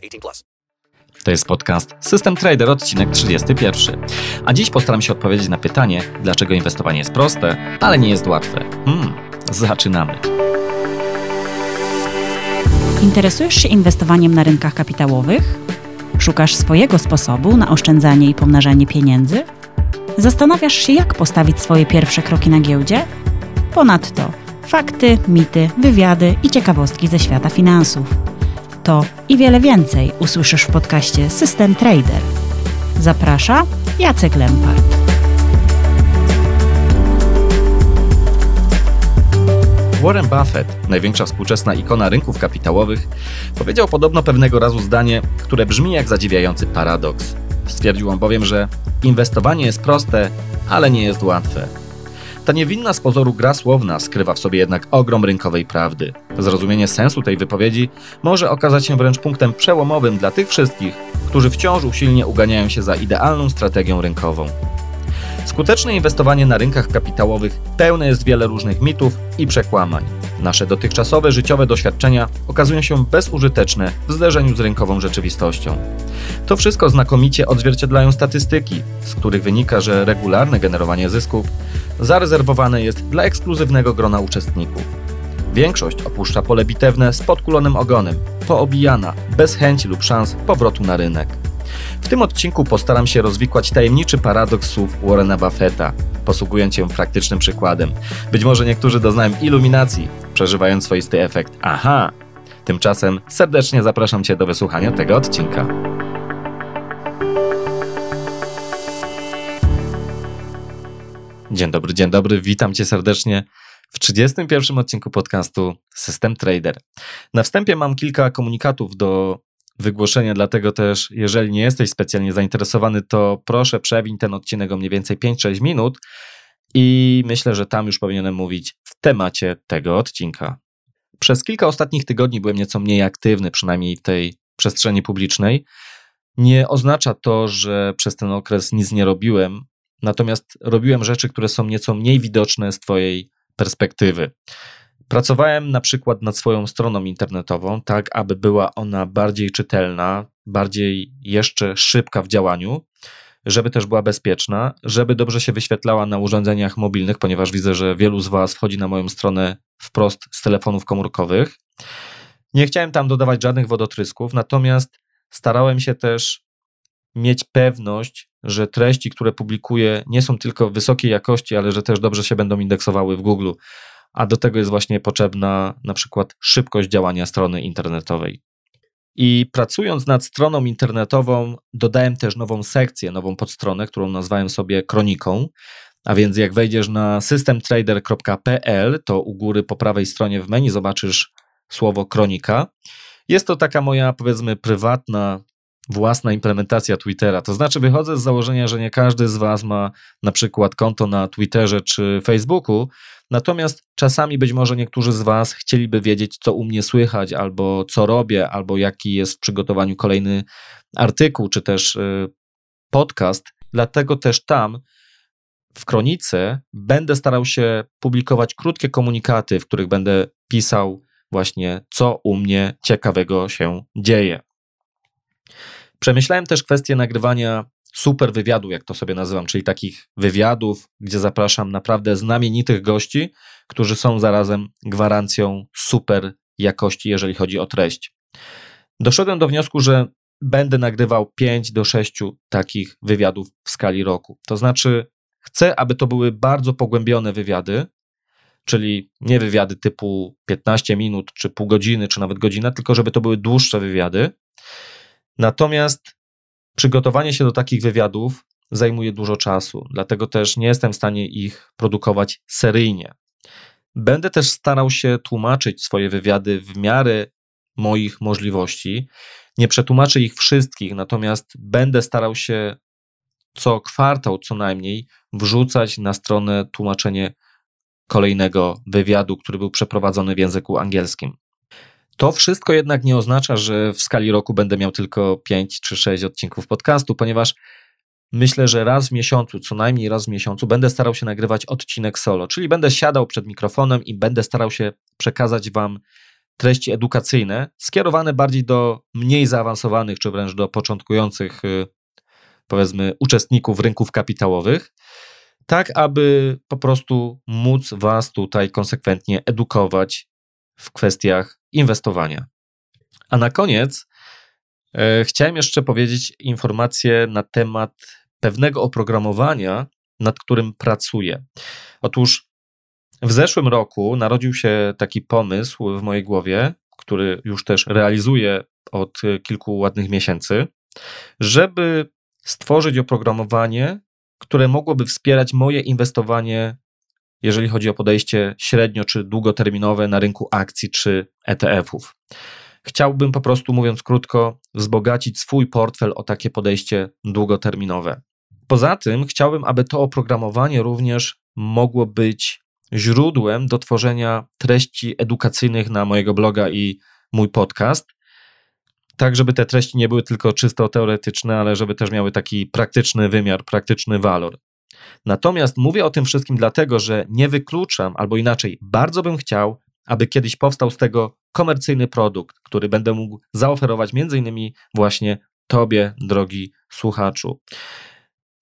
18 plus. To jest podcast System Trader, odcinek 31. A dziś postaram się odpowiedzieć na pytanie, dlaczego inwestowanie jest proste, ale nie jest łatwe. Hmm, zaczynamy. Interesujesz się inwestowaniem na rynkach kapitałowych? Szukasz swojego sposobu na oszczędzanie i pomnażanie pieniędzy? Zastanawiasz się, jak postawić swoje pierwsze kroki na giełdzie? Ponadto fakty, mity, wywiady i ciekawostki ze świata finansów. To i wiele więcej usłyszysz w podcaście System Trader. Zaprasza Jacek Lempart. Warren Buffett, największa współczesna ikona rynków kapitałowych, powiedział podobno pewnego razu zdanie, które brzmi jak zadziwiający paradoks. Stwierdził on bowiem, że inwestowanie jest proste, ale nie jest łatwe. Ta niewinna z pozoru gra słowna skrywa w sobie jednak ogrom rynkowej prawdy. Zrozumienie sensu tej wypowiedzi może okazać się wręcz punktem przełomowym dla tych wszystkich, którzy wciąż usilnie uganiają się za idealną strategią rynkową. Skuteczne inwestowanie na rynkach kapitałowych pełne jest wiele różnych mitów i przekłamań. Nasze dotychczasowe życiowe doświadczenia okazują się bezużyteczne w zderzeniu z rynkową rzeczywistością. To wszystko znakomicie odzwierciedlają statystyki, z których wynika, że regularne generowanie zysków zarezerwowane jest dla ekskluzywnego grona uczestników. Większość opuszcza pole bitewne z podkulonym ogonem, poobijana, bez chęci lub szans powrotu na rynek. W tym odcinku postaram się rozwikłać tajemniczy paradoks słów Warrena Buffetta, posługując się praktycznym przykładem. Być może niektórzy doznają iluminacji, przeżywając swoisty efekt aha. Tymczasem serdecznie zapraszam Cię do wysłuchania tego odcinka. Dzień dobry, dzień dobry, witam Cię serdecznie w 31 odcinku podcastu System Trader. Na wstępie mam kilka komunikatów do wygłoszenia, dlatego też, jeżeli nie jesteś specjalnie zainteresowany, to proszę przewiń ten odcinek o mniej więcej 5-6 minut i myślę, że tam już powinienem mówić w temacie tego odcinka. Przez kilka ostatnich tygodni byłem nieco mniej aktywny, przynajmniej w tej przestrzeni publicznej. Nie oznacza to, że przez ten okres nic nie robiłem, natomiast robiłem rzeczy, które są nieco mniej widoczne z Twojej perspektywy. Pracowałem na przykład nad swoją stroną internetową, tak aby była ona bardziej czytelna, bardziej jeszcze szybka w działaniu, żeby też była bezpieczna, żeby dobrze się wyświetlała na urządzeniach mobilnych, ponieważ widzę, że wielu z Was wchodzi na moją stronę wprost z telefonów komórkowych. Nie chciałem tam dodawać żadnych wodotrysków, natomiast starałem się też mieć pewność, że treści, które publikuję, nie są tylko wysokiej jakości, ale że też dobrze się będą indeksowały w Google a do tego jest właśnie potrzebna na przykład szybkość działania strony internetowej. I pracując nad stroną internetową, dodałem też nową sekcję, nową podstronę, którą nazwałem sobie kroniką. A więc jak wejdziesz na systemtrader.pl, to u góry po prawej stronie w menu zobaczysz słowo kronika. Jest to taka moja, powiedzmy, prywatna, własna implementacja Twittera. To znaczy, wychodzę z założenia, że nie każdy z Was ma na przykład konto na Twitterze czy Facebooku, Natomiast czasami być może niektórzy z Was chcieliby wiedzieć, co u mnie słychać, albo co robię, albo jaki jest w przygotowaniu kolejny artykuł, czy też y, podcast. Dlatego też tam w kronice będę starał się publikować krótkie komunikaty, w których będę pisał właśnie, co u mnie ciekawego się dzieje. Przemyślałem też kwestię nagrywania super wywiadu, jak to sobie nazywam, czyli takich wywiadów, gdzie zapraszam naprawdę znamienitych gości, którzy są zarazem gwarancją super jakości, jeżeli chodzi o treść. Doszedłem do wniosku, że będę nagrywał 5 do 6 takich wywiadów w skali roku. To znaczy, chcę, aby to były bardzo pogłębione wywiady, czyli nie wywiady typu 15 minut, czy pół godziny, czy nawet godzina, tylko żeby to były dłuższe wywiady. Natomiast Przygotowanie się do takich wywiadów zajmuje dużo czasu, dlatego też nie jestem w stanie ich produkować seryjnie. Będę też starał się tłumaczyć swoje wywiady w miarę moich możliwości. Nie przetłumaczę ich wszystkich, natomiast będę starał się co kwartał co najmniej wrzucać na stronę tłumaczenie kolejnego wywiadu, który był przeprowadzony w języku angielskim. To wszystko jednak nie oznacza, że w skali roku będę miał tylko 5 czy 6 odcinków podcastu, ponieważ myślę, że raz w miesiącu, co najmniej raz w miesiącu, będę starał się nagrywać odcinek solo, czyli będę siadał przed mikrofonem i będę starał się przekazać Wam treści edukacyjne, skierowane bardziej do mniej zaawansowanych, czy wręcz do początkujących, y, powiedzmy, uczestników rynków kapitałowych, tak aby po prostu móc Was tutaj konsekwentnie edukować w kwestiach inwestowania. A na koniec e, chciałem jeszcze powiedzieć informację na temat pewnego oprogramowania, nad którym pracuję. Otóż w zeszłym roku narodził się taki pomysł w mojej głowie, który już też realizuję od kilku ładnych miesięcy, żeby stworzyć oprogramowanie, które mogłoby wspierać moje inwestowanie, jeżeli chodzi o podejście średnio czy długoterminowe na rynku akcji czy ETF-ów. Chciałbym po prostu, mówiąc krótko, wzbogacić swój portfel o takie podejście długoterminowe. Poza tym chciałbym, aby to oprogramowanie również mogło być źródłem do tworzenia treści edukacyjnych na mojego bloga i mój podcast, tak żeby te treści nie były tylko czysto teoretyczne, ale żeby też miały taki praktyczny wymiar, praktyczny walor. Natomiast mówię o tym wszystkim dlatego, że nie wykluczam, albo inaczej, bardzo bym chciał, aby kiedyś powstał z tego komercyjny produkt, który będę mógł zaoferować między innymi właśnie Tobie, drogi słuchaczu.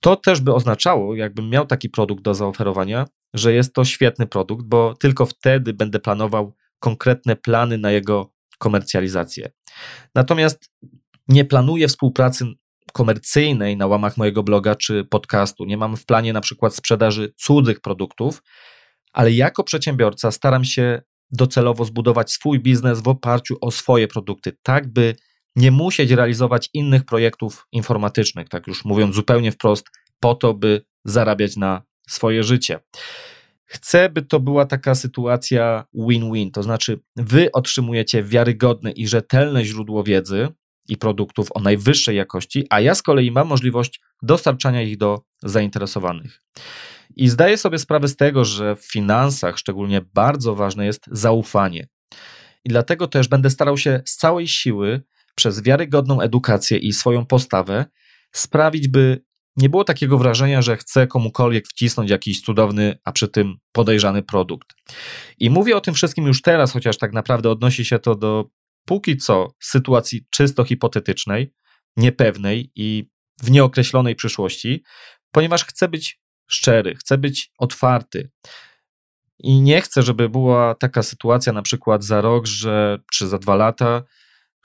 To też by oznaczało, jakbym miał taki produkt do zaoferowania, że jest to świetny produkt, bo tylko wtedy będę planował konkretne plany na jego komercjalizację. Natomiast nie planuję współpracy komercyjnej na łamach mojego bloga czy podcastu. Nie mam w planie na przykład sprzedaży cudzych produktów, ale jako przedsiębiorca staram się docelowo zbudować swój biznes w oparciu o swoje produkty, tak by nie musieć realizować innych projektów informatycznych, tak już mówiąc zupełnie wprost, po to, by zarabiać na swoje życie. Chcę, by to była taka sytuacja win-win, to znaczy wy otrzymujecie wiarygodne i rzetelne źródło wiedzy i produktów o najwyższej jakości, a ja z kolei mam możliwość dostarczania ich do zainteresowanych. I zdaję sobie sprawę z tego, że w finansach szczególnie bardzo ważne jest zaufanie. I dlatego też będę starał się z całej siły przez wiarygodną edukację i swoją postawę sprawić, by nie było takiego wrażenia, że chcę komukolwiek wcisnąć jakiś cudowny, a przy tym podejrzany produkt. I mówię o tym wszystkim już teraz, chociaż tak naprawdę odnosi się to do póki co sytuacji czysto hipotetycznej, niepewnej i w nieokreślonej przyszłości, ponieważ chcę być szczery, chcę być otwarty. I nie chcę, żeby była taka sytuacja na przykład za rok, że, czy za dwa lata,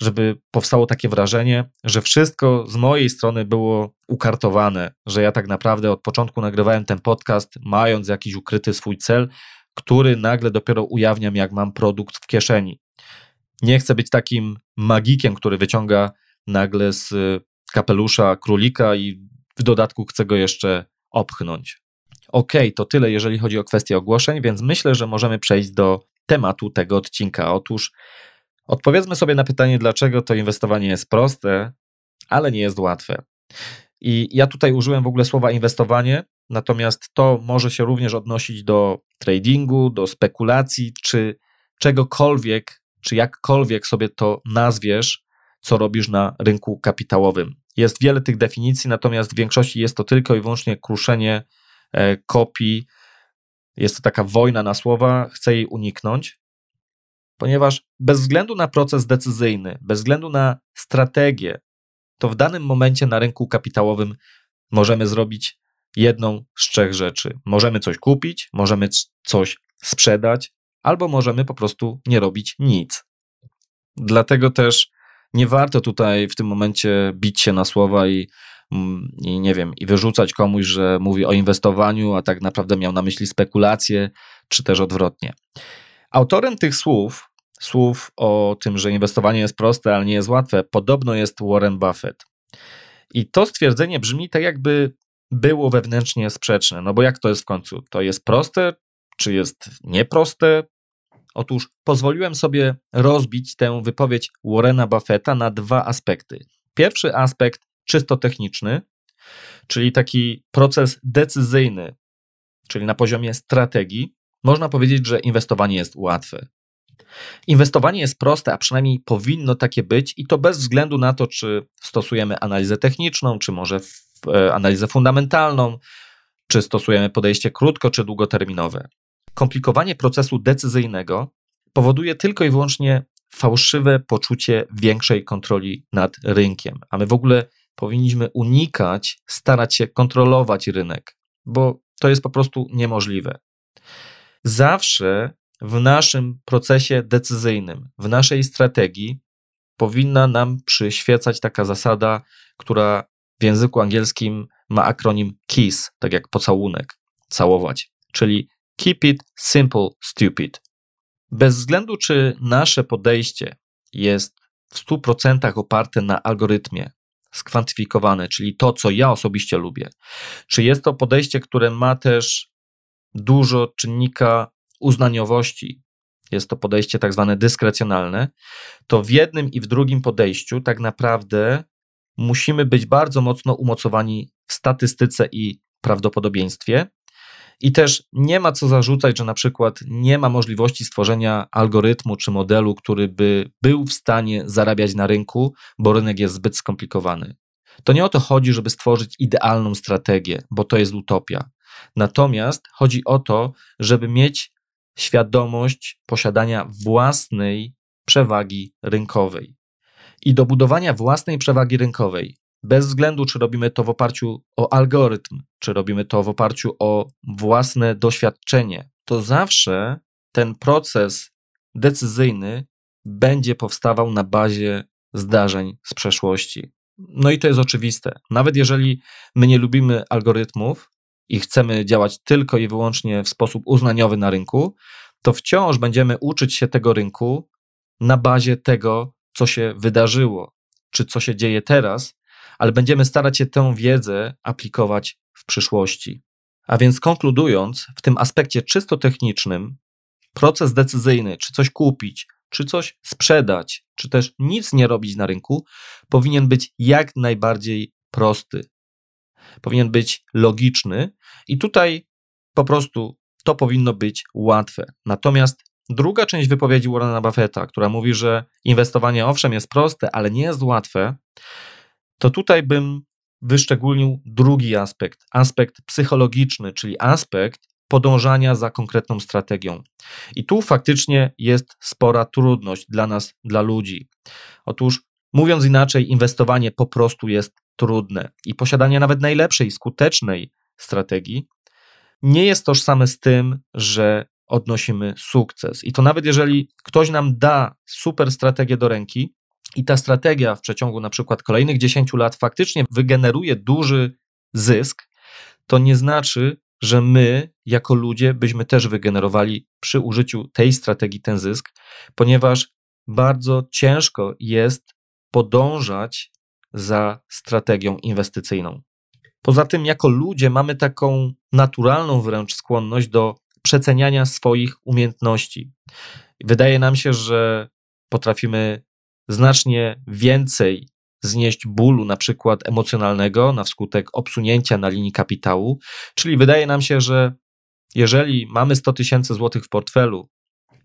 żeby powstało takie wrażenie, że wszystko z mojej strony było ukartowane, że ja tak naprawdę od początku nagrywałem ten podcast, mając jakiś ukryty swój cel, który nagle dopiero ujawniam, jak mam produkt w kieszeni. Nie chcę być takim magikiem, który wyciąga nagle z kapelusza królika i w dodatku chcę go jeszcze opchnąć. Ok, to tyle, jeżeli chodzi o kwestię ogłoszeń, więc myślę, że możemy przejść do tematu tego odcinka. Otóż Odpowiedzmy sobie na pytanie, dlaczego to inwestowanie jest proste, ale nie jest łatwe. I ja tutaj użyłem w ogóle słowa inwestowanie, natomiast to może się również odnosić do tradingu, do spekulacji, czy czegokolwiek, czy jakkolwiek sobie to nazwiesz, co robisz na rynku kapitałowym. Jest wiele tych definicji, natomiast w większości jest to tylko i wyłącznie kruszenie e, kopii. Jest to taka wojna na słowa, chcę jej uniknąć ponieważ bez względu na proces decyzyjny, bez względu na strategię, to w danym momencie na rynku kapitałowym możemy zrobić jedną z trzech rzeczy. Możemy coś kupić, możemy coś sprzedać, albo możemy po prostu nie robić nic. Dlatego też nie warto tutaj w tym momencie bić się na słowa i, mm, i nie wiem, i wyrzucać komuś, że mówi o inwestowaniu, a tak naprawdę miał na myśli spekulacje, czy też odwrotnie. Autorem tych słów, słów o tym, że inwestowanie jest proste, ale nie jest łatwe, podobno jest Warren Buffett. I to stwierdzenie brzmi tak, jakby było wewnętrznie sprzeczne. No bo jak to jest w końcu? To jest proste, czy jest nieproste? Otóż pozwoliłem sobie rozbić tę wypowiedź Warrena Buffetta na dwa aspekty. Pierwszy aspekt czysto techniczny, czyli taki proces decyzyjny, czyli na poziomie strategii. Można powiedzieć, że inwestowanie jest łatwe. Inwestowanie jest proste, a przynajmniej powinno takie być, i to bez względu na to, czy stosujemy analizę techniczną, czy może e, analizę fundamentalną, czy stosujemy podejście krótko czy długoterminowe. Komplikowanie procesu decyzyjnego powoduje tylko i wyłącznie fałszywe poczucie większej kontroli nad rynkiem, a my w ogóle powinniśmy unikać, starać się kontrolować rynek, bo to jest po prostu niemożliwe. Zawsze w naszym procesie decyzyjnym, w naszej strategii powinna nam przyświecać taka zasada, która w języku angielskim ma akronim KISS, tak jak pocałunek, całować, czyli Keep it simple, stupid. Bez względu, czy nasze podejście jest w 100% oparte na algorytmie, skwantyfikowane, czyli to, co ja osobiście lubię, czy jest to podejście, które ma też dużo czynnika uznaniowości, jest to podejście tak zwane dyskrecjonalne, to w jednym i w drugim podejściu tak naprawdę musimy być bardzo mocno umocowani w statystyce i prawdopodobieństwie. I też nie ma co zarzucać, że na przykład nie ma możliwości stworzenia algorytmu czy modelu, który by był w stanie zarabiać na rynku, bo rynek jest zbyt skomplikowany. To nie o to chodzi, żeby stworzyć idealną strategię, bo to jest utopia. Natomiast chodzi o to, żeby mieć świadomość posiadania własnej przewagi rynkowej. I do budowania własnej przewagi rynkowej, bez względu czy robimy to w oparciu o algorytm, czy robimy to w oparciu o własne doświadczenie, to zawsze ten proces decyzyjny będzie powstawał na bazie zdarzeń z przeszłości. No i to jest oczywiste. Nawet jeżeli my nie lubimy algorytmów, i chcemy działać tylko i wyłącznie w sposób uznaniowy na rynku, to wciąż będziemy uczyć się tego rynku na bazie tego, co się wydarzyło, czy co się dzieje teraz, ale będziemy starać się tę wiedzę aplikować w przyszłości. A więc konkludując, w tym aspekcie czysto technicznym, proces decyzyjny, czy coś kupić, czy coś sprzedać, czy też nic nie robić na rynku, powinien być jak najbardziej prosty powinien być logiczny i tutaj po prostu to powinno być łatwe. Natomiast druga część wypowiedzi Warrena Buffetta, która mówi, że inwestowanie owszem jest proste, ale nie jest łatwe, to tutaj bym wyszczególnił drugi aspekt, aspekt psychologiczny, czyli aspekt podążania za konkretną strategią. I tu faktycznie jest spora trudność dla nas, dla ludzi. Otóż, mówiąc inaczej, inwestowanie po prostu jest trudne i posiadanie nawet najlepszej, skutecznej strategii nie jest tożsame z tym, że odnosimy sukces. I to nawet jeżeli ktoś nam da super strategię do ręki i ta strategia w przeciągu na przykład kolejnych 10 lat faktycznie wygeneruje duży zysk, to nie znaczy, że my jako ludzie byśmy też wygenerowali przy użyciu tej strategii ten zysk, ponieważ bardzo ciężko jest podążać za strategią inwestycyjną. Poza tym, jako ludzie mamy taką naturalną wręcz skłonność do przeceniania swoich umiejętności. Wydaje nam się, że potrafimy znacznie więcej znieść bólu, na przykład emocjonalnego, na wskutek obsunięcia na linii kapitału. Czyli wydaje nam się, że jeżeli mamy 100 tysięcy złotych w portfelu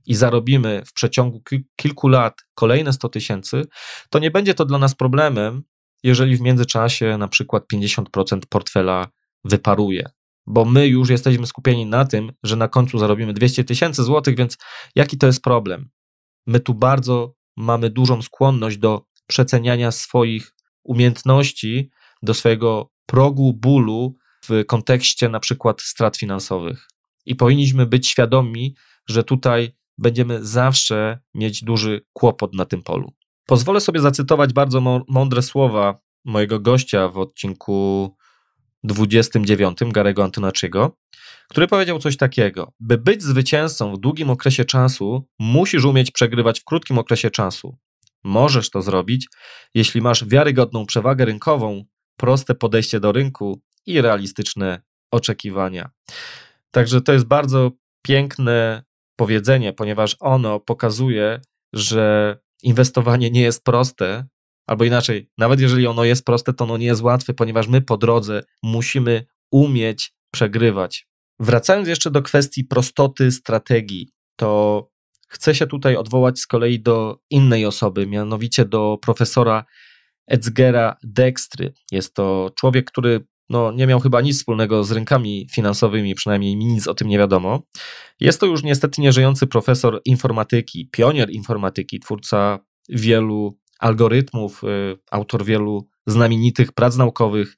i zarobimy w przeciągu kilku lat kolejne 100 tysięcy, to nie będzie to dla nas problemem, jeżeli w międzyczasie na przykład 50% portfela wyparuje. Bo my już jesteśmy skupieni na tym, że na końcu zarobimy 200 tysięcy złotych, więc jaki to jest problem? My tu bardzo mamy dużą skłonność do przeceniania swoich umiejętności, do swojego progu bólu w kontekście na przykład strat finansowych. I powinniśmy być świadomi, że tutaj będziemy zawsze mieć duży kłopot na tym polu. Pozwolę sobie zacytować bardzo mądre słowa mojego gościa w odcinku 29, Garego Antonaciego, który powiedział coś takiego: By być zwycięzcą w długim okresie czasu, musisz umieć przegrywać w krótkim okresie czasu. Możesz to zrobić, jeśli masz wiarygodną przewagę rynkową, proste podejście do rynku i realistyczne oczekiwania. Także to jest bardzo piękne powiedzenie, ponieważ ono pokazuje, że inwestowanie nie jest proste, albo inaczej, nawet jeżeli ono jest proste, to ono nie jest łatwe, ponieważ my po drodze musimy umieć przegrywać. Wracając jeszcze do kwestii prostoty strategii, to chcę się tutaj odwołać z kolei do innej osoby, mianowicie do profesora Edsgera Dextry. Jest to człowiek, który no, nie miał chyba nic wspólnego z rynkami finansowymi, przynajmniej mi nic o tym nie wiadomo. Jest to już niestety nieżyjący profesor informatyki, pionier informatyki, twórca wielu algorytmów, y, autor wielu znamienitych prac naukowych.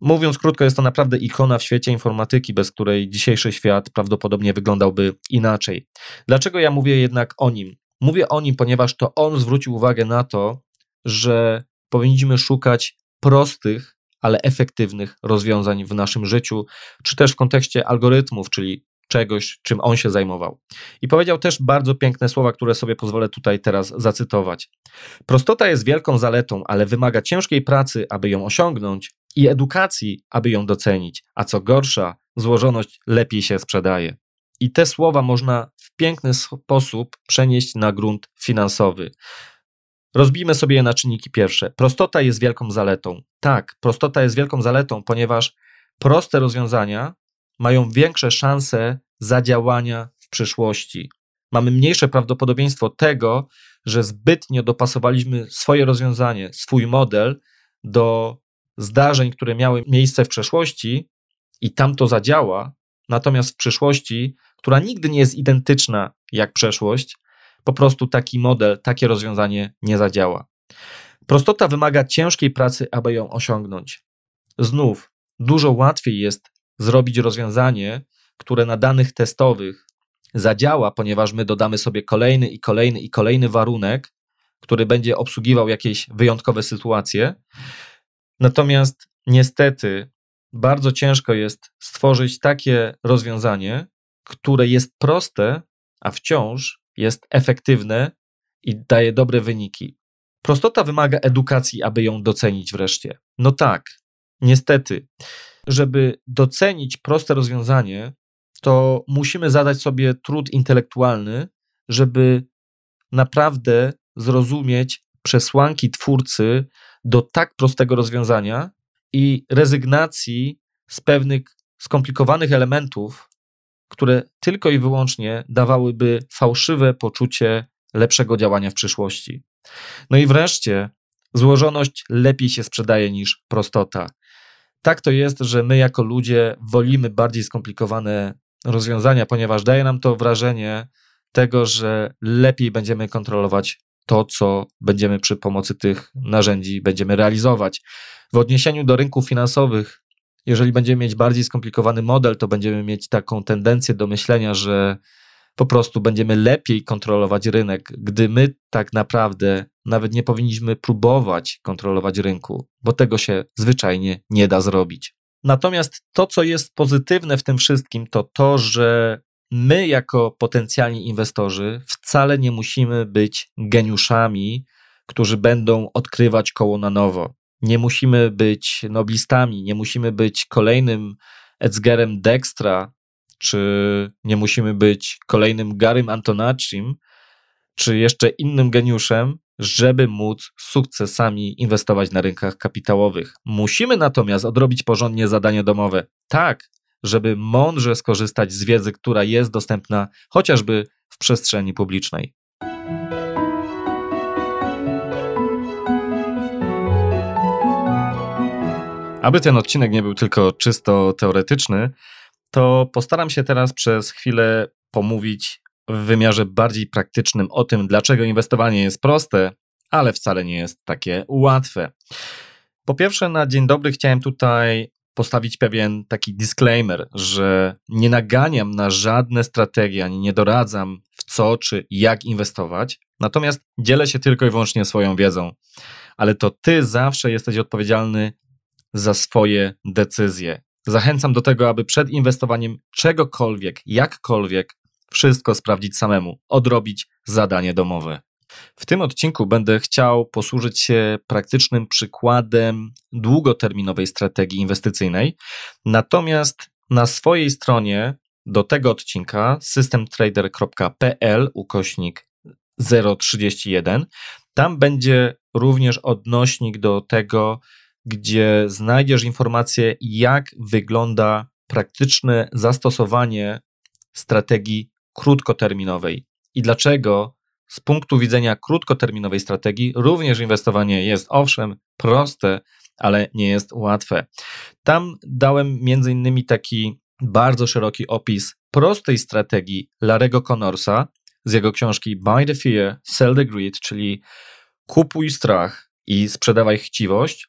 Mówiąc krótko, jest to naprawdę ikona w świecie informatyki, bez której dzisiejszy świat prawdopodobnie wyglądałby inaczej. Dlaczego ja mówię jednak o nim? Mówię o nim, ponieważ to on zwrócił uwagę na to, że powinniśmy szukać prostych, ale efektywnych rozwiązań w naszym życiu, czy też w kontekście algorytmów, czyli czegoś, czym on się zajmował. I powiedział też bardzo piękne słowa, które sobie pozwolę tutaj teraz zacytować. Prostota jest wielką zaletą, ale wymaga ciężkiej pracy, aby ją osiągnąć i edukacji, aby ją docenić, a co gorsza, złożoność lepiej się sprzedaje. I te słowa można w piękny sposób przenieść na grunt finansowy. Rozbijmy sobie je na czynniki pierwsze. Prostota jest wielką zaletą. Tak, prostota jest wielką zaletą, ponieważ proste rozwiązania mają większe szanse zadziałania w przyszłości. Mamy mniejsze prawdopodobieństwo tego, że zbytnio dopasowaliśmy swoje rozwiązanie, swój model do zdarzeń, które miały miejsce w przeszłości i tam to zadziała, natomiast w przyszłości, która nigdy nie jest identyczna jak przeszłość, po prostu taki model, takie rozwiązanie nie zadziała. Prostota wymaga ciężkiej pracy, aby ją osiągnąć. Znów, dużo łatwiej jest zrobić rozwiązanie, które na danych testowych zadziała, ponieważ my dodamy sobie kolejny i kolejny i kolejny warunek, który będzie obsługiwał jakieś wyjątkowe sytuacje. Natomiast niestety bardzo ciężko jest stworzyć takie rozwiązanie, które jest proste, a wciąż jest efektywne i daje dobre wyniki. Prostota wymaga edukacji, aby ją docenić wreszcie. No tak, niestety, żeby docenić proste rozwiązanie, to musimy zadać sobie trud intelektualny, żeby naprawdę zrozumieć przesłanki twórcy do tak prostego rozwiązania i rezygnacji z pewnych skomplikowanych elementów, które tylko i wyłącznie dawałyby fałszywe poczucie lepszego działania w przyszłości. No i wreszcie, złożoność lepiej się sprzedaje niż prostota. Tak to jest, że my jako ludzie wolimy bardziej skomplikowane rozwiązania, ponieważ daje nam to wrażenie tego, że lepiej będziemy kontrolować to, co będziemy przy pomocy tych narzędzi będziemy realizować. W odniesieniu do rynków finansowych, jeżeli będziemy mieć bardziej skomplikowany model, to będziemy mieć taką tendencję do myślenia, że po prostu będziemy lepiej kontrolować rynek, gdy my tak naprawdę nawet nie powinniśmy próbować kontrolować rynku, bo tego się zwyczajnie nie da zrobić. Natomiast to, co jest pozytywne w tym wszystkim, to to, że my, jako potencjalni inwestorzy, wcale nie musimy być geniuszami, którzy będą odkrywać koło na nowo. Nie musimy być noblistami, nie musimy być kolejnym Edsgerem Dextra, czy nie musimy być kolejnym Garym Antonaccim, czy jeszcze innym geniuszem, żeby móc sukcesami inwestować na rynkach kapitałowych. Musimy natomiast odrobić porządnie zadanie domowe, tak, żeby mądrze skorzystać z wiedzy, która jest dostępna chociażby w przestrzeni publicznej. Aby ten odcinek nie był tylko czysto teoretyczny, to postaram się teraz przez chwilę pomówić w wymiarze bardziej praktycznym o tym, dlaczego inwestowanie jest proste, ale wcale nie jest takie łatwe. Po pierwsze, na dzień dobry chciałem tutaj postawić pewien taki disclaimer, że nie naganiam na żadne strategie, ani nie doradzam w co czy jak inwestować, natomiast dzielę się tylko i wyłącznie swoją wiedzą. Ale to ty zawsze jesteś odpowiedzialny za swoje decyzje. Zachęcam do tego, aby przed inwestowaniem czegokolwiek, jakkolwiek, wszystko sprawdzić samemu, odrobić zadanie domowe. W tym odcinku będę chciał posłużyć się praktycznym przykładem długoterminowej strategii inwestycyjnej. Natomiast na swojej stronie do tego odcinka systemtrader.pl ukośnik 031. Tam będzie również odnośnik do tego, gdzie znajdziesz informacje, jak wygląda praktyczne zastosowanie strategii krótkoterminowej i dlaczego z punktu widzenia krótkoterminowej strategii również inwestowanie jest owszem proste, ale nie jest łatwe. Tam dałem między innymi taki bardzo szeroki opis prostej strategii Larego Connorsa z jego książki Buy the Fear, Sell the Greed, czyli kupuj strach i sprzedawaj chciwość,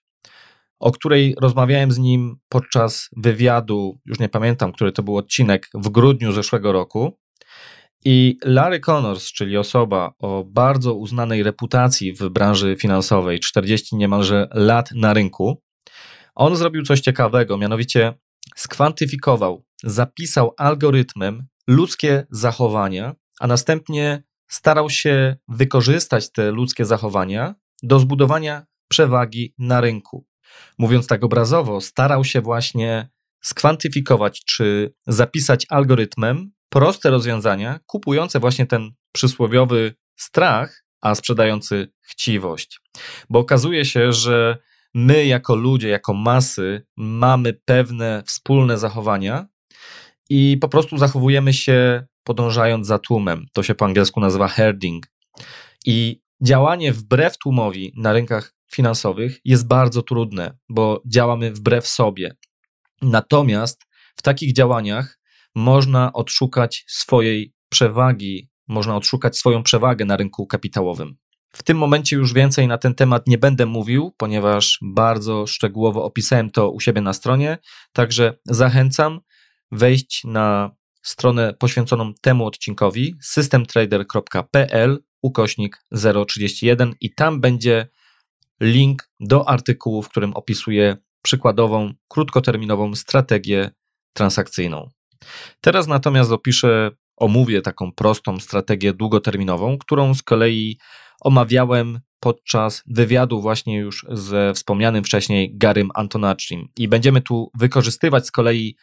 o której rozmawiałem z nim podczas wywiadu, już nie pamiętam, który to był odcinek, w grudniu zeszłego roku. I Larry Connors, czyli osoba o bardzo uznanej reputacji w branży finansowej, 40 niemalże lat na rynku, on zrobił coś ciekawego, mianowicie skwantyfikował, zapisał algorytmem ludzkie zachowania, a następnie starał się wykorzystać te ludzkie zachowania do zbudowania przewagi na rynku. Mówiąc tak obrazowo, starał się właśnie skwantyfikować czy zapisać algorytmem proste rozwiązania, kupujące właśnie ten przysłowiowy strach, a sprzedający chciwość. Bo okazuje się, że my jako ludzie, jako masy mamy pewne wspólne zachowania i po prostu zachowujemy się podążając za tłumem. To się po angielsku nazywa herding. I działanie wbrew tłumowi na rynkach finansowych jest bardzo trudne, bo działamy wbrew sobie. Natomiast w takich działaniach można odszukać swojej przewagi, można odszukać swoją przewagę na rynku kapitałowym. W tym momencie już więcej na ten temat nie będę mówił, ponieważ bardzo szczegółowo opisałem to u siebie na stronie, także zachęcam wejść na stronę poświęconą temu odcinkowi systemtrader.pl ukośnik 031 i tam będzie link do artykułu, w którym opisuję przykładową, krótkoterminową strategię transakcyjną. Teraz natomiast opiszę, omówię taką prostą strategię długoterminową, którą z kolei omawiałem podczas wywiadu właśnie już ze wspomnianym wcześniej Garym Antonaczym. I będziemy tu wykorzystywać z kolei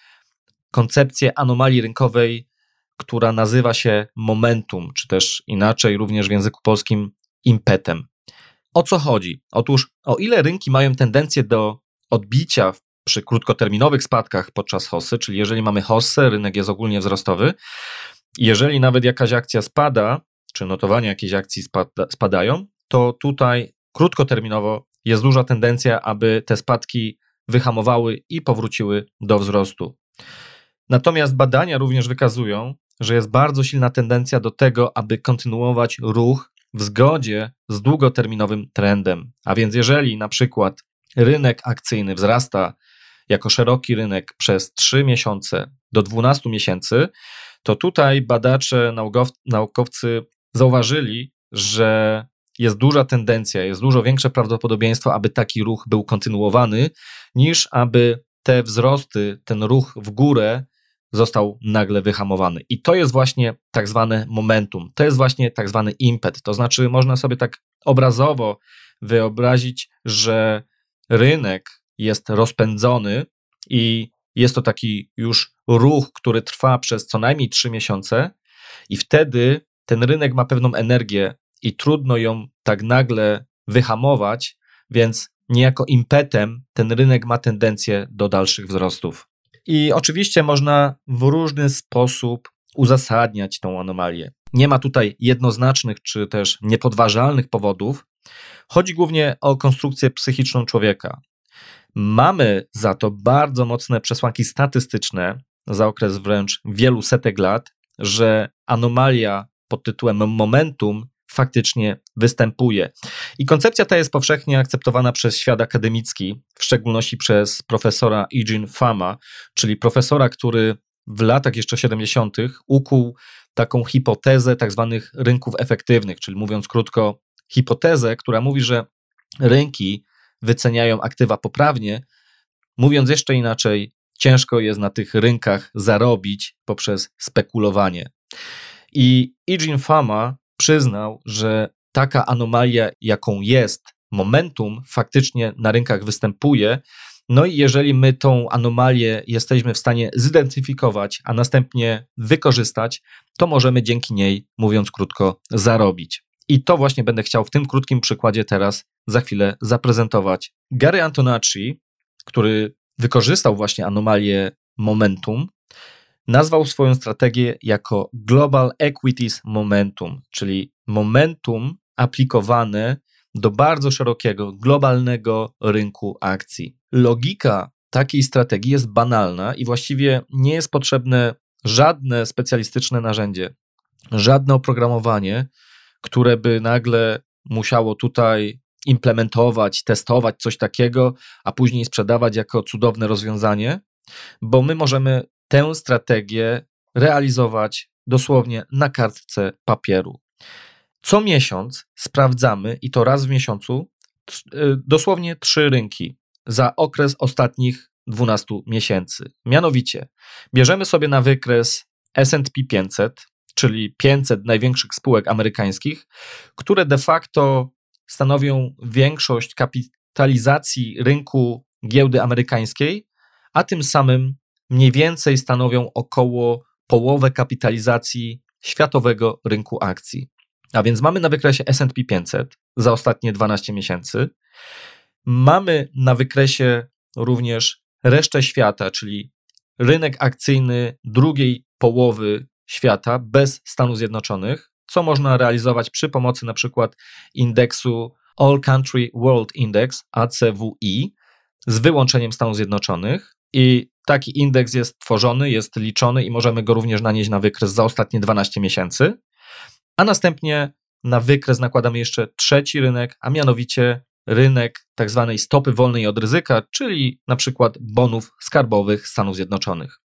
koncepcję anomalii rynkowej, która nazywa się momentum, czy też inaczej również w języku polskim impetem. O co chodzi? Otóż, o ile rynki mają tendencję do odbicia przy krótkoterminowych spadkach podczas hossy, czyli jeżeli mamy hossę, rynek jest ogólnie wzrostowy, jeżeli nawet jakaś akcja spada, czy notowania jakiejś akcji spada, spadają, to tutaj krótkoterminowo jest duża tendencja, aby te spadki wyhamowały i powróciły do wzrostu. Natomiast badania również wykazują, że jest bardzo silna tendencja do tego, aby kontynuować ruch w zgodzie z długoterminowym trendem. A więc jeżeli na przykład rynek akcyjny wzrasta jako szeroki rynek przez 3 miesiące do 12 miesięcy, to tutaj badacze, naukowcy zauważyli, że jest duża tendencja, jest dużo większe prawdopodobieństwo, aby taki ruch był kontynuowany, niż aby te wzrosty, ten ruch w górę został nagle wyhamowany. I to jest właśnie tak zwane momentum, to jest właśnie tak zwany impet. To znaczy, można sobie tak obrazowo wyobrazić, że rynek jest rozpędzony i jest to taki już ruch, który trwa przez co najmniej 3 miesiące, i wtedy ten rynek ma pewną energię i trudno ją tak nagle wyhamować, więc niejako impetem ten rynek ma tendencję do dalszych wzrostów. I oczywiście można w różny sposób uzasadniać tą anomalię. Nie ma tutaj jednoznacznych czy też niepodważalnych powodów. Chodzi głównie o konstrukcję psychiczną człowieka. Mamy za to bardzo mocne przesłanki statystyczne za okres wręcz wielu setek lat, że anomalia pod tytułem momentum faktycznie występuje. I koncepcja ta jest powszechnie akceptowana przez świat akademicki, w szczególności przez profesora Eugene Fama, czyli profesora, który w latach jeszcze 70. ukuł taką hipotezę tak zwanych rynków efektywnych, czyli mówiąc krótko, hipotezę, która mówi, że rynki wyceniają aktywa poprawnie. Mówiąc jeszcze inaczej, ciężko jest na tych rynkach zarobić poprzez spekulowanie. I Eugene Fama przyznał, że taka anomalia, jaką jest momentum, faktycznie na rynkach występuje. No i jeżeli my tą anomalię jesteśmy w stanie zidentyfikować, a następnie wykorzystać, to możemy dzięki niej, mówiąc krótko, zarobić. I to właśnie będę chciał w tym krótkim przykładzie teraz za chwilę zaprezentować. Gary Antonacci, który wykorzystał właśnie anomalię momentum, nazwał swoją strategię jako Global Equities Momentum, czyli momentum aplikowane do bardzo szerokiego, globalnego rynku akcji. Logika takiej strategii jest banalna i właściwie nie jest potrzebne żadne specjalistyczne narzędzie, żadne oprogramowanie, które by nagle musiało tutaj implementować, testować coś takiego, a później sprzedawać jako cudowne rozwiązanie, bo my możemy tę strategię realizować dosłownie na kartce papieru. Co miesiąc sprawdzamy i to raz w miesiącu y, dosłownie trzy rynki za okres ostatnich 12 miesięcy. Mianowicie bierzemy sobie na wykres SP 500, czyli 500 największych spółek amerykańskich, które de facto stanowią większość kapitalizacji rynku giełdy amerykańskiej, a tym samym mniej więcej stanowią około połowę kapitalizacji światowego rynku akcji. A więc mamy na wykresie SP 500 za ostatnie 12 miesięcy. Mamy na wykresie również resztę świata, czyli rynek akcyjny drugiej połowy świata bez Stanów Zjednoczonych, co można realizować przy pomocy na przykład indeksu All Country World Index ACWI z wyłączeniem Stanów Zjednoczonych i taki indeks jest tworzony, jest liczony i możemy go również nanieść na wykres za ostatnie 12 miesięcy a następnie na wykres nakładamy jeszcze trzeci rynek, a mianowicie rynek tak zwanej stopy wolnej od ryzyka, czyli na przykład bonów skarbowych Stanów Zjednoczonych.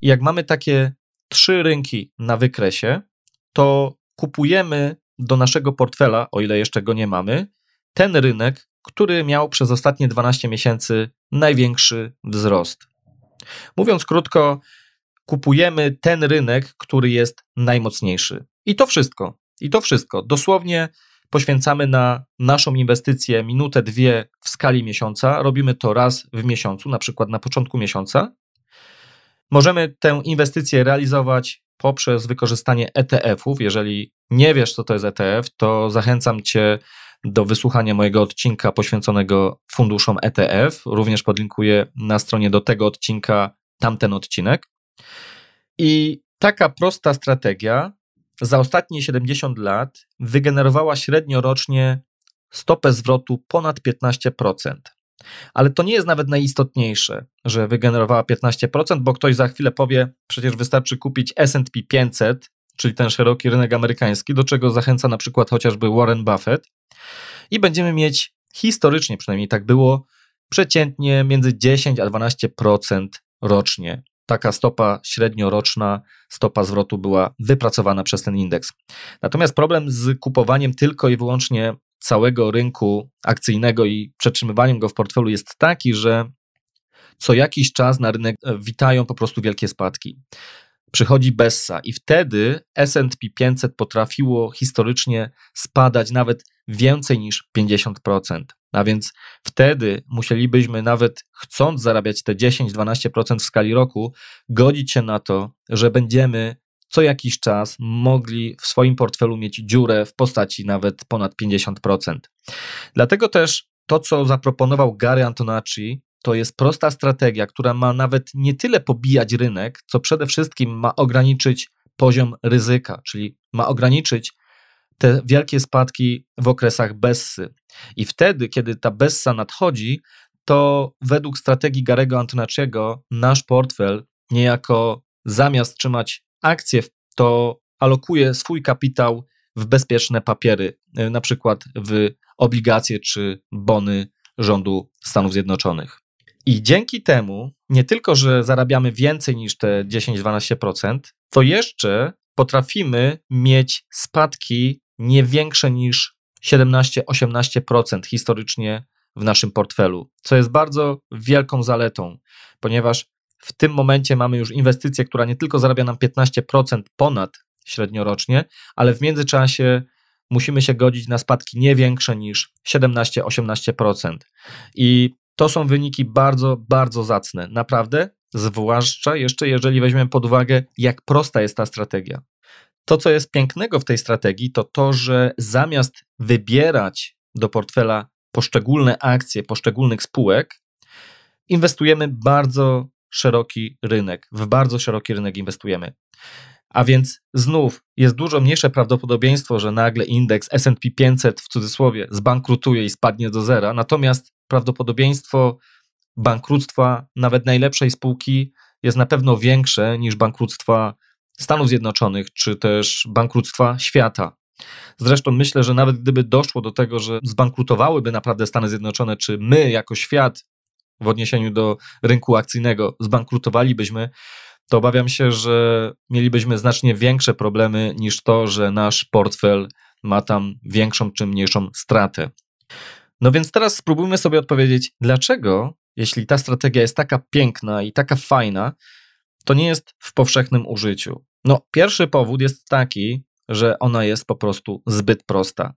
I jak mamy takie trzy rynki na wykresie, to kupujemy do naszego portfela, o ile jeszcze go nie mamy, ten rynek, który miał przez ostatnie 12 miesięcy największy wzrost. Mówiąc krótko, kupujemy ten rynek, który jest najmocniejszy. I to wszystko. I to wszystko. Dosłownie poświęcamy na naszą inwestycję minutę, dwie w skali miesiąca. Robimy to raz w miesiącu, na przykład na początku miesiąca. Możemy tę inwestycję realizować poprzez wykorzystanie ETF-ów. Jeżeli nie wiesz, co to jest ETF, to zachęcam Cię do wysłuchania mojego odcinka poświęconego funduszom ETF. Również podlinkuję na stronie do tego odcinka tamten odcinek. I taka prosta strategia za ostatnie 70 lat wygenerowała średnio rocznie stopę zwrotu ponad 15%. Ale to nie jest nawet najistotniejsze, że wygenerowała 15%, bo ktoś za chwilę powie, przecież wystarczy kupić SP 500, czyli ten szeroki rynek amerykański, do czego zachęca na przykład chociażby Warren Buffett, i będziemy mieć historycznie, przynajmniej tak było, przeciętnie między 10 a 12% rocznie taka stopa średnioroczna, stopa zwrotu była wypracowana przez ten indeks. Natomiast problem z kupowaniem tylko i wyłącznie całego rynku akcyjnego i przetrzymywaniem go w portfelu jest taki, że co jakiś czas na rynek e, witają po prostu wielkie spadki. Przychodzi Bessa i wtedy S&P 500 potrafiło historycznie spadać nawet więcej niż 50%. A więc wtedy musielibyśmy nawet chcąc zarabiać te 10-12% w skali roku, godzić się na to, że będziemy co jakiś czas mogli w swoim portfelu mieć dziurę w postaci nawet ponad 50%. Dlatego też to, co zaproponował Gary Antonacci, to jest prosta strategia, która ma nawet nie tyle pobijać rynek, co przede wszystkim ma ograniczyć poziom ryzyka, czyli ma ograniczyć te wielkie spadki w okresach Bessy. I wtedy, kiedy ta Bessa nadchodzi, to według strategii Garego Antonacciego nasz portfel niejako zamiast trzymać akcje, to alokuje swój kapitał w bezpieczne papiery, e, na przykład w obligacje czy bony rządu Stanów Zjednoczonych. I dzięki temu nie tylko, że zarabiamy więcej niż te 10-12%, to jeszcze potrafimy mieć spadki nie większe niż 17-18% historycznie w naszym portfelu, co jest bardzo wielką zaletą, ponieważ w tym momencie mamy już inwestycję, która nie tylko zarabia nam 15% ponad średniorocznie, ale w międzyczasie musimy się godzić na spadki nie większe niż 17-18%. I to są wyniki bardzo, bardzo zacne. Naprawdę, zwłaszcza jeszcze jeżeli weźmiemy pod uwagę, jak prosta jest ta strategia. To, co jest pięknego w tej strategii, to to, że zamiast wybierać do portfela poszczególne akcje poszczególnych spółek, inwestujemy bardzo szeroki rynek, w bardzo szeroki rynek inwestujemy. A więc znów jest dużo mniejsze prawdopodobieństwo, że nagle indeks SP 500 w cudzysłowie zbankrutuje i spadnie do zera, natomiast prawdopodobieństwo bankructwa nawet najlepszej spółki jest na pewno większe niż bankructwa Stanów Zjednoczonych czy też bankructwa świata. Zresztą myślę, że nawet gdyby doszło do tego, że zbankrutowałyby naprawdę Stany Zjednoczone, czy my jako świat w odniesieniu do rynku akcyjnego zbankrutowalibyśmy, to obawiam się, że mielibyśmy znacznie większe problemy niż to, że nasz portfel ma tam większą czy mniejszą stratę. No więc teraz spróbujmy sobie odpowiedzieć, dlaczego, jeśli ta strategia jest taka piękna i taka fajna, to nie jest w powszechnym użyciu. No, pierwszy powód jest taki, że ona jest po prostu zbyt prosta.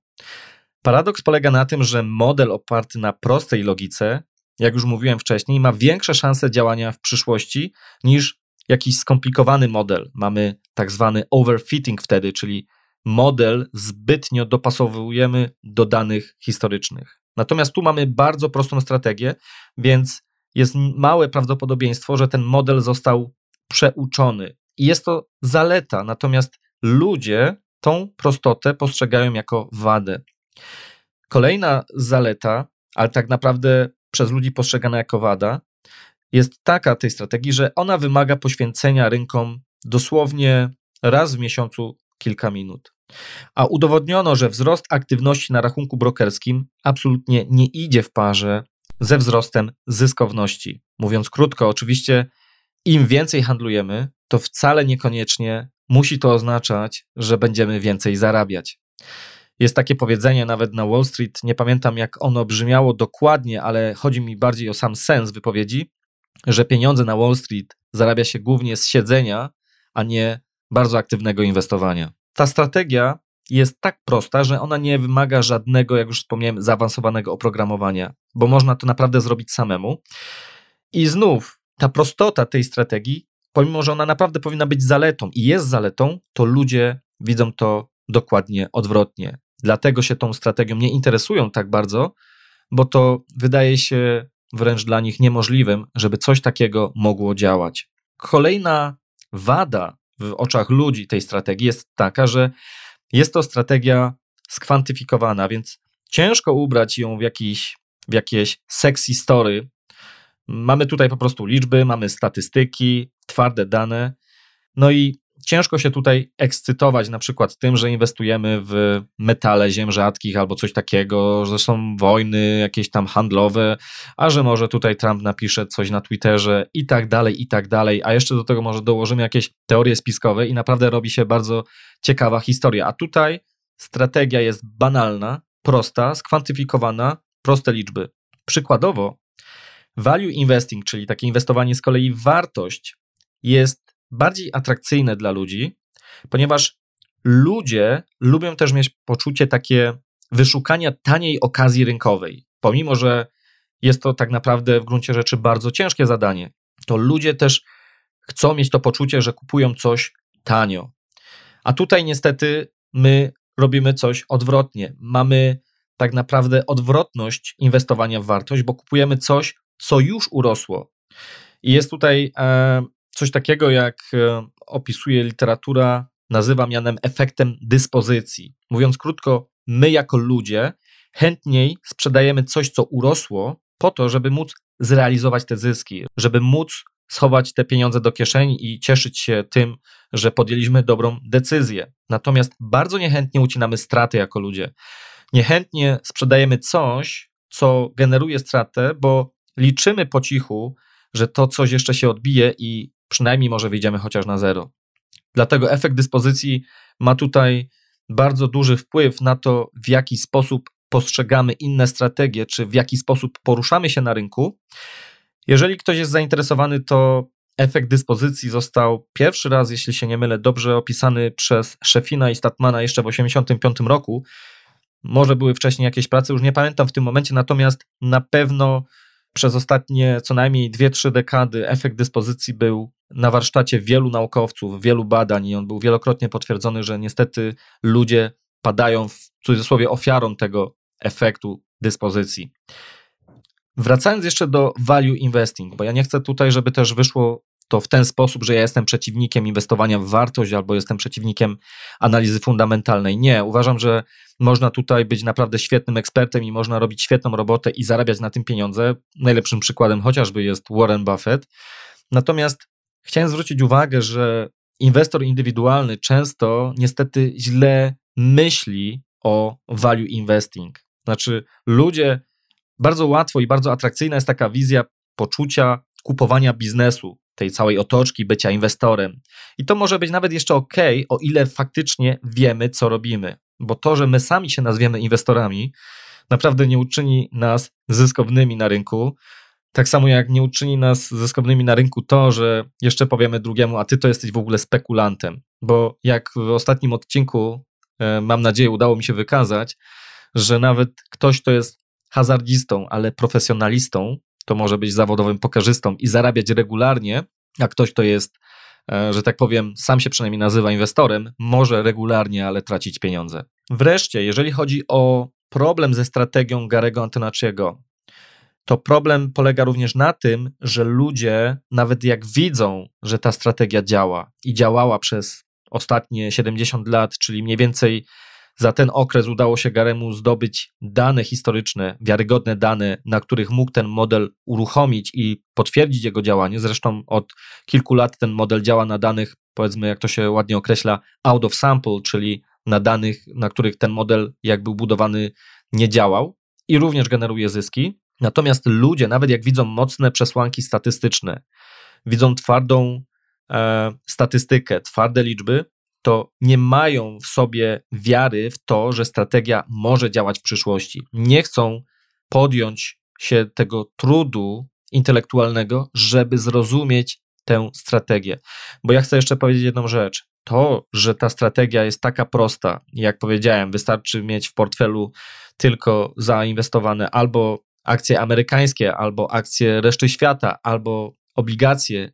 Paradoks polega na tym, że model oparty na prostej logice, jak już mówiłem wcześniej, ma większe szanse działania w przyszłości niż jakiś skomplikowany model. Mamy tak zwany overfitting wtedy, czyli model zbytnio dopasowujemy do danych historycznych. Natomiast tu mamy bardzo prostą strategię, więc jest małe prawdopodobieństwo, że ten model został przeuczony. I jest to zaleta, natomiast ludzie tą prostotę postrzegają jako wadę. Kolejna zaleta, ale tak naprawdę przez ludzi postrzegana jako wada, jest taka tej strategii, że ona wymaga poświęcenia rynkom dosłownie raz w miesiącu kilka minut. A udowodniono, że wzrost aktywności na rachunku brokerskim absolutnie nie idzie w parze ze wzrostem zyskowności. Mówiąc krótko, oczywiście, im więcej handlujemy, to wcale niekoniecznie musi to oznaczać, że będziemy więcej zarabiać. Jest takie powiedzenie nawet na Wall Street, nie pamiętam jak ono brzmiało dokładnie, ale chodzi mi bardziej o sam sens wypowiedzi, że pieniądze na Wall Street zarabia się głównie z siedzenia, a nie bardzo aktywnego inwestowania. Ta strategia jest tak prosta, że ona nie wymaga żadnego, jak już wspomniałem, zaawansowanego oprogramowania, bo można to naprawdę zrobić samemu. I znów ta prostota tej strategii, pomimo że ona naprawdę powinna być zaletą i jest zaletą, to ludzie widzą to dokładnie odwrotnie. Dlatego się tą strategią nie interesują tak bardzo, bo to wydaje się wręcz dla nich niemożliwym, żeby coś takiego mogło działać. Kolejna wada w oczach ludzi tej strategii jest taka, że jest to strategia skwantyfikowana, więc ciężko ubrać ją w, jakiś, w jakieś sexy story. Mamy tutaj po prostu liczby, mamy statystyki, twarde dane. No i ciężko się tutaj ekscytować na przykład tym, że inwestujemy w metale ziem rzadkich albo coś takiego, że są wojny jakieś tam handlowe, a że może tutaj Trump napisze coś na Twitterze i tak dalej, i tak dalej, a jeszcze do tego może dołożymy jakieś teorie spiskowe i naprawdę robi się bardzo ciekawa historia. A tutaj strategia jest banalna, prosta, skwantyfikowana, proste liczby. Przykładowo, value investing, czyli takie inwestowanie z kolei w wartość, jest bardziej atrakcyjne dla ludzi, ponieważ ludzie lubią też mieć poczucie takie wyszukania taniej okazji rynkowej. Pomimo, że jest to tak naprawdę w gruncie rzeczy bardzo ciężkie zadanie, to ludzie też chcą mieć to poczucie, że kupują coś tanio. A tutaj niestety my robimy coś odwrotnie. Mamy tak naprawdę odwrotność inwestowania w wartość, bo kupujemy coś, co już urosło. I jest tutaj e, coś takiego, jak e, opisuje literatura, nazywa mianem efektem dyspozycji. Mówiąc krótko, my jako ludzie chętniej sprzedajemy coś, co urosło, po to, żeby móc zrealizować te zyski, żeby móc schować te pieniądze do kieszeni i cieszyć się tym, że podjęliśmy dobrą decyzję. Natomiast bardzo niechętnie ucinamy straty jako ludzie. Niechętnie sprzedajemy coś, co generuje stratę, bo liczymy po cichu, że to coś jeszcze się odbije i przynajmniej może wyjdziemy chociaż na zero. Dlatego efekt dyspozycji ma tutaj bardzo duży wpływ na to, w jaki sposób postrzegamy inne strategie, czy w jaki sposób poruszamy się na rynku. Jeżeli ktoś jest zainteresowany, to efekt dyspozycji został pierwszy raz, jeśli się nie mylę, dobrze opisany przez Szefina i Statmana jeszcze w 1985 roku. Może były wcześniej jakieś prace, już nie pamiętam w tym momencie, natomiast na pewno Przez ostatnie co najmniej 2-3 dekady efekt dyspozycji był na warsztacie wielu naukowców, wielu badań i on był wielokrotnie potwierdzony, że niestety ludzie padają w cudzysłowie ofiarą tego efektu dyspozycji. Wracając jeszcze do value investing, bo ja nie chcę tutaj, żeby też wyszło to w ten sposób, że ja jestem przeciwnikiem inwestowania w wartość albo jestem przeciwnikiem analizy fundamentalnej. Nie, uważam, że można tutaj być naprawdę świetnym ekspertem i można robić świetną robotę i zarabiać na tym pieniądze. Najlepszym przykładem chociażby jest Warren Buffett. Natomiast chciałem zwrócić uwagę, że inwestor indywidualny często niestety źle myśli o value investing. Znaczy, ludzie bardzo łatwo i bardzo atrakcyjna jest taka wizja poczucia kupowania biznesu, tej całej otoczki bycia inwestorem. I to może być nawet jeszcze ok, o ile faktycznie wiemy, co robimy. Bo to, że my sami się nazwiemy inwestorami, naprawdę nie uczyni nas zyskownymi na rynku. Tak samo jak nie uczyni nas zyskownymi na rynku to, że jeszcze powiemy drugiemu, a ty to jesteś w ogóle spekulantem. Bo jak w ostatnim odcinku, e, mam nadzieję, udało mi się wykazać, że nawet ktoś, kto jest hazardzistą, ale profesjonalistą, to może być zawodowym pokarzystą i zarabiać regularnie, a ktoś, kto jest, e, że tak powiem, sam się przynajmniej nazywa inwestorem, może regularnie, ale tracić pieniądze. Wreszcie, jeżeli chodzi o problem ze strategią Garego Antonaciego, to problem polega również na tym, że ludzie, nawet jak widzą, że ta strategia działa i działała przez ostatnie 70 lat, czyli mniej więcej za ten okres udało się Garemu zdobyć dane historyczne, wiarygodne dane, na których mógł ten model uruchomić i potwierdzić jego działanie. Zresztą od kilku lat ten model działa na danych, powiedzmy, jak to się ładnie określa, out of sample, czyli na danych, na których ten model, jak był budowany, nie działał i również generuje zyski. Natomiast ludzie, nawet jak widzą mocne przesłanki statystyczne, widzą twardą e, statystykę, twarde liczby, to nie mają w sobie wiary w to, że strategia może działać w przyszłości. Nie chcą podjąć się tego trudu intelektualnego, żeby zrozumieć tę strategię. Bo ja chcę jeszcze powiedzieć jedną rzecz. To, że ta strategia jest taka prosta, jak powiedziałem, wystarczy mieć w portfelu tylko zainwestowane albo akcje amerykańskie, albo akcje reszty świata, albo obligacje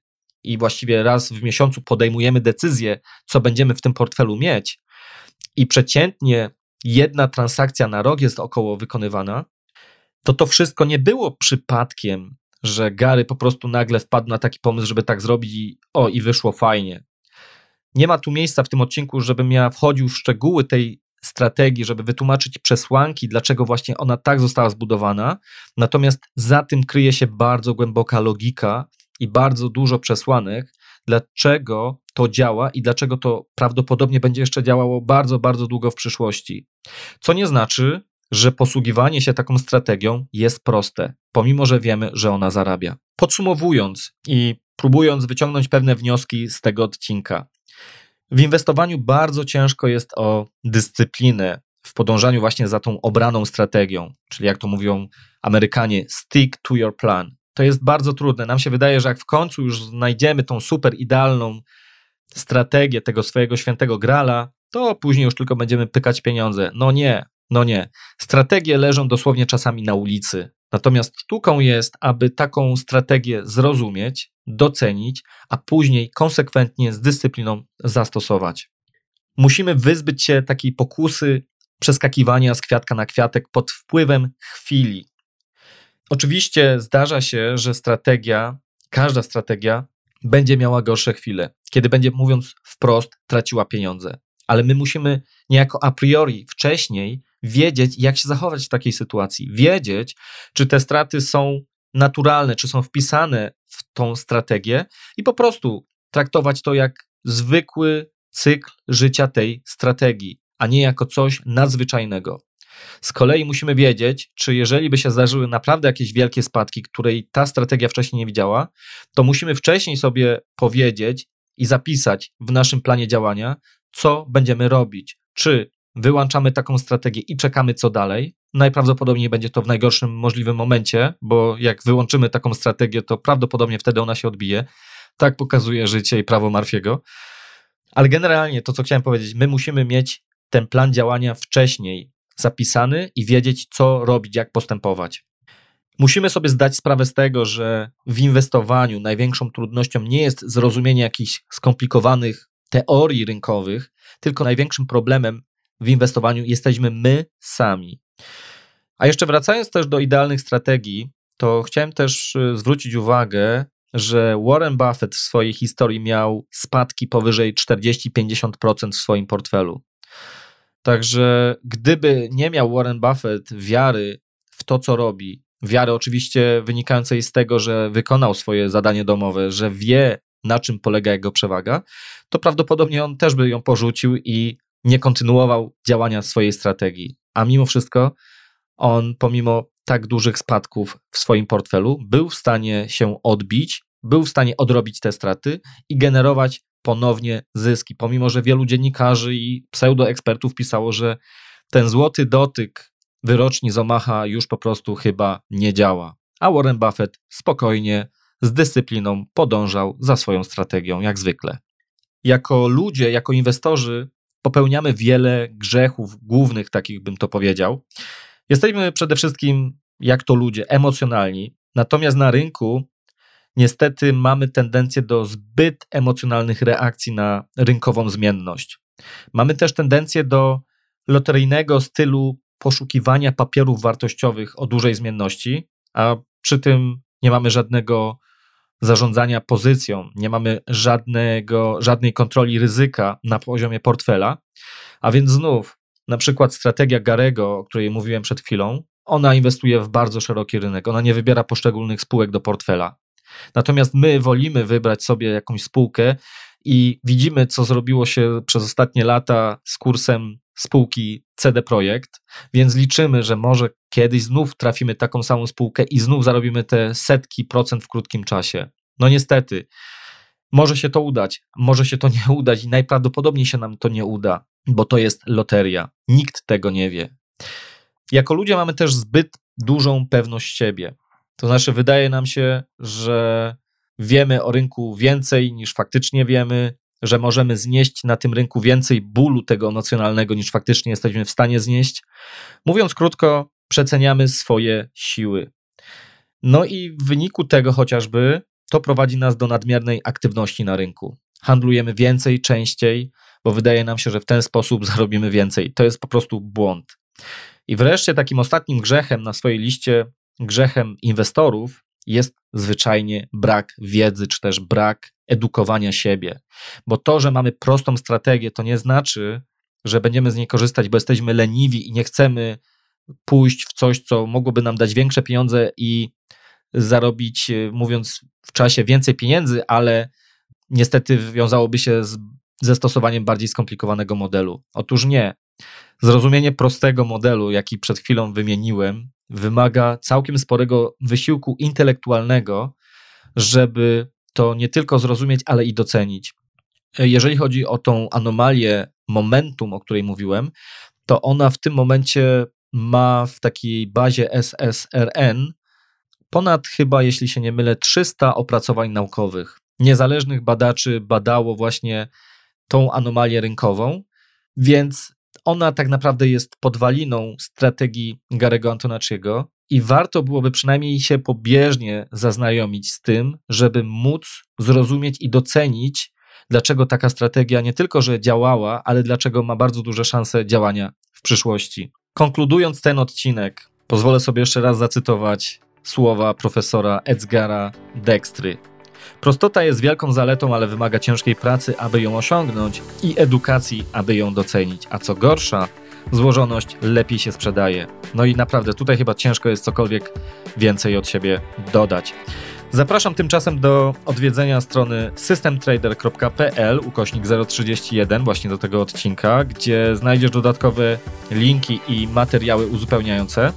i właściwie raz w miesiącu podejmujemy decyzję, co będziemy w tym portfelu mieć, i przeciętnie jedna transakcja na rok jest około wykonywana, to to wszystko nie było przypadkiem, że Gary po prostu nagle wpadł na taki pomysł, żeby tak zrobić i o, i wyszło fajnie. Nie ma tu miejsca w tym odcinku, żebym ja wchodził w szczegóły tej strategii, żeby wytłumaczyć przesłanki, dlaczego właśnie ona tak została zbudowana. Natomiast za tym kryje się bardzo głęboka logika i bardzo dużo przesłanek, dlaczego to działa i dlaczego to prawdopodobnie będzie jeszcze działało bardzo, bardzo długo w przyszłości. Co nie znaczy, że posługiwanie się taką strategią jest proste, pomimo że wiemy, że ona zarabia. Podsumowując i próbując wyciągnąć pewne wnioski z tego odcinka, w inwestowaniu bardzo ciężko jest o dyscyplinę w podążaniu właśnie za tą obraną strategią, czyli jak to mówią Amerykanie, stick to your plan to jest bardzo trudne. Nam się wydaje, że jak w końcu już znajdziemy tą super idealną strategię tego swojego świętego grala, to później już tylko będziemy pykać pieniądze. No nie, no nie. Strategie leżą dosłownie czasami na ulicy. Natomiast sztuką jest, aby taką strategię zrozumieć, docenić, a później konsekwentnie z dyscypliną zastosować. Musimy wyzbyć się takiej pokusy przeskakiwania z kwiatka na kwiatek pod wpływem chwili, Oczywiście zdarza się, że strategia, każda strategia będzie miała gorsze chwile, kiedy będzie, mówiąc wprost, traciła pieniądze. Ale my musimy niejako a priori wcześniej wiedzieć, jak się zachować w takiej sytuacji. Wiedzieć, czy te straty są naturalne, czy są wpisane w tą strategię i po prostu traktować to jak zwykły cykl życia tej strategii, a nie jako coś nadzwyczajnego. Z kolei musimy wiedzieć, czy jeżeli by się zdarzyły naprawdę jakieś wielkie spadki, której ta strategia wcześniej nie widziała, to musimy wcześniej sobie powiedzieć i zapisać w naszym planie działania, co będziemy robić. Czy wyłączamy taką strategię i czekamy, co dalej. Najprawdopodobniej będzie to w najgorszym możliwym momencie, bo jak wyłączymy taką strategię, to prawdopodobnie wtedy ona się odbije. Tak pokazuje życie i prawo Marfiego. Ale generalnie to, co chciałem powiedzieć, my musimy mieć ten plan działania wcześniej, zapisany i wiedzieć, co robić, jak postępować. Musimy sobie zdać sprawę z tego, że w inwestowaniu największą trudnością nie jest zrozumienie jakichś skomplikowanych teorii rynkowych, tylko największym problemem w inwestowaniu jesteśmy my sami. A jeszcze wracając też do idealnych strategii, to chciałem też y, zwrócić uwagę, że Warren Buffett w swojej historii miał spadki powyżej 40-50% w swoim portfelu. Także gdyby nie miał Warren Buffett wiary w to, co robi, wiary oczywiście wynikającej z tego, że wykonał swoje zadanie domowe, że wie, na czym polega jego przewaga, to prawdopodobnie on też by ją porzucił i nie kontynuował działania swojej strategii. A mimo wszystko on, pomimo tak dużych spadków w swoim portfelu, był w stanie się odbić, był w stanie odrobić te straty i generować ponownie zyski. Pomimo, że wielu dziennikarzy i pseudoekspertów pisało, że ten złoty dotyk wyroczni z Omaha już po prostu chyba nie działa. A Warren Buffett spokojnie, z dyscypliną podążał za swoją strategią, jak zwykle. Jako ludzie, jako inwestorzy popełniamy wiele grzechów głównych, takich bym to powiedział. Jesteśmy przede wszystkim, jak to ludzie, emocjonalni, natomiast na rynku niestety mamy tendencję do zbyt emocjonalnych reakcji na rynkową zmienność. Mamy też tendencję do loteryjnego stylu poszukiwania papierów wartościowych o dużej zmienności, a przy tym nie mamy żadnego zarządzania pozycją, nie mamy żadnego, żadnej kontroli ryzyka na poziomie portfela, a więc znów na przykład strategia Garego, o której mówiłem przed chwilą, ona inwestuje w bardzo szeroki rynek, ona nie wybiera poszczególnych spółek do portfela. Natomiast my wolimy wybrać sobie jakąś spółkę i widzimy, co zrobiło się przez ostatnie lata z kursem spółki CD Projekt, więc liczymy, że może kiedyś znów trafimy taką samą spółkę i znów zarobimy te setki procent w krótkim czasie. No niestety, może się to udać, może się to nie udać i najprawdopodobniej się nam to nie uda, bo to jest loteria. Nikt tego nie wie. Jako ludzie mamy też zbyt dużą pewność siebie. To znaczy, wydaje nam się, że wiemy o rynku więcej niż faktycznie wiemy, że możemy znieść na tym rynku więcej bólu tego emocjonalnego niż faktycznie jesteśmy w stanie znieść. Mówiąc krótko, przeceniamy swoje siły. No i w wyniku tego chociażby to prowadzi nas do nadmiernej aktywności na rynku. Handlujemy więcej, częściej, bo wydaje nam się, że w ten sposób zarobimy więcej. To jest po prostu błąd. I wreszcie takim ostatnim grzechem na swojej liście, grzechem inwestorów, jest zwyczajnie brak wiedzy, czy też brak edukowania siebie. Bo to, że mamy prostą strategię, to nie znaczy, że będziemy z niej korzystać, bo jesteśmy leniwi i nie chcemy pójść w coś, co mogłoby nam dać większe pieniądze i zarobić, e, mówiąc w czasie, więcej pieniędzy, ale niestety wiązałoby się z, ze stosowaniem bardziej skomplikowanego modelu. Otóż nie. Zrozumienie prostego modelu, jaki przed chwilą wymieniłem, wymaga całkiem sporego wysiłku intelektualnego, żeby to nie tylko zrozumieć, ale i docenić. Jeżeli chodzi o tą anomalię momentum, o której mówiłem, to ona w tym momencie ma w takiej bazie SSRN ponad chyba, jeśli się nie mylę, 300 opracowań naukowych. Niezależnych badaczy badało właśnie tą anomalię rynkową, więc ona tak naprawdę jest podwaliną strategii Garego Antonaciego i warto byłoby przynajmniej się pobieżnie zaznajomić z tym, żeby móc zrozumieć i docenić, dlaczego taka strategia nie tylko, że działała, ale dlaczego ma bardzo duże szanse działania w przyszłości. Konkludując ten odcinek, pozwolę sobie jeszcze raz zacytować słowa profesora Edgara Dextry. Prostota jest wielką zaletą, ale wymaga ciężkiej pracy, aby ją osiągnąć i edukacji, aby ją docenić. A co gorsza, złożoność lepiej się sprzedaje. No i naprawdę tutaj chyba ciężko jest cokolwiek więcej od siebie dodać. Zapraszam tymczasem do odwiedzenia strony systemtrader.pl ukośnik 031 właśnie do tego odcinka, gdzie znajdziesz dodatkowe linki i materiały uzupełniające.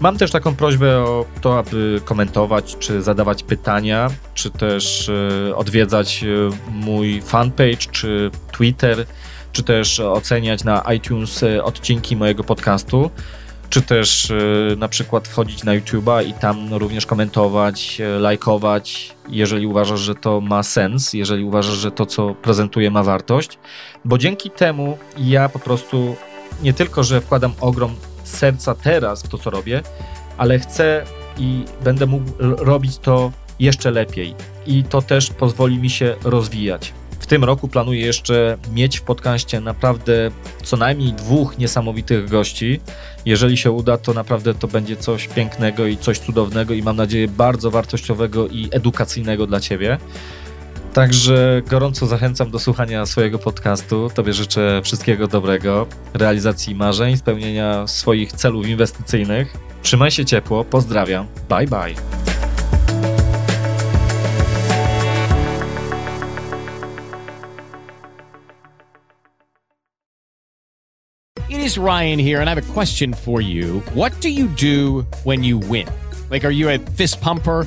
Mam też taką prośbę o to, aby komentować, czy zadawać pytania, czy też e, odwiedzać e, mój fanpage, czy Twitter, czy też oceniać na iTunes e, odcinki mojego podcastu, czy też na przykład wchodzić na YouTube'a i tam również komentować, lajkować, jeżeli uważasz, że to ma sens, jeżeli uważasz, że to, co prezentuję, ma wartość, bo dzięki temu ja po prostu nie tylko, że wkładam ogrom serca teraz w to, co robię, ale chcę i będę mógł robić to jeszcze lepiej. I to też pozwoli mi się rozwijać. W tym roku planuję jeszcze mieć w podcaście naprawdę co najmniej dwóch niesamowitych gości. Jeżeli się uda, to naprawdę to będzie coś pięknego i coś cudownego i mam nadzieję bardzo wartościowego i edukacyjnego dla Ciebie. Także gorąco zachęcam do słuchania swojego podcastu. Tobie życzę wszystkiego dobrego, realizacji marzeń, spełnienia swoich celów inwestycyjnych. Trzymaj się ciepło, pozdrawiam. Bye bye. It is Ryan here, and I have a question for you. What do you do when you win? Like, are you a fist pumper?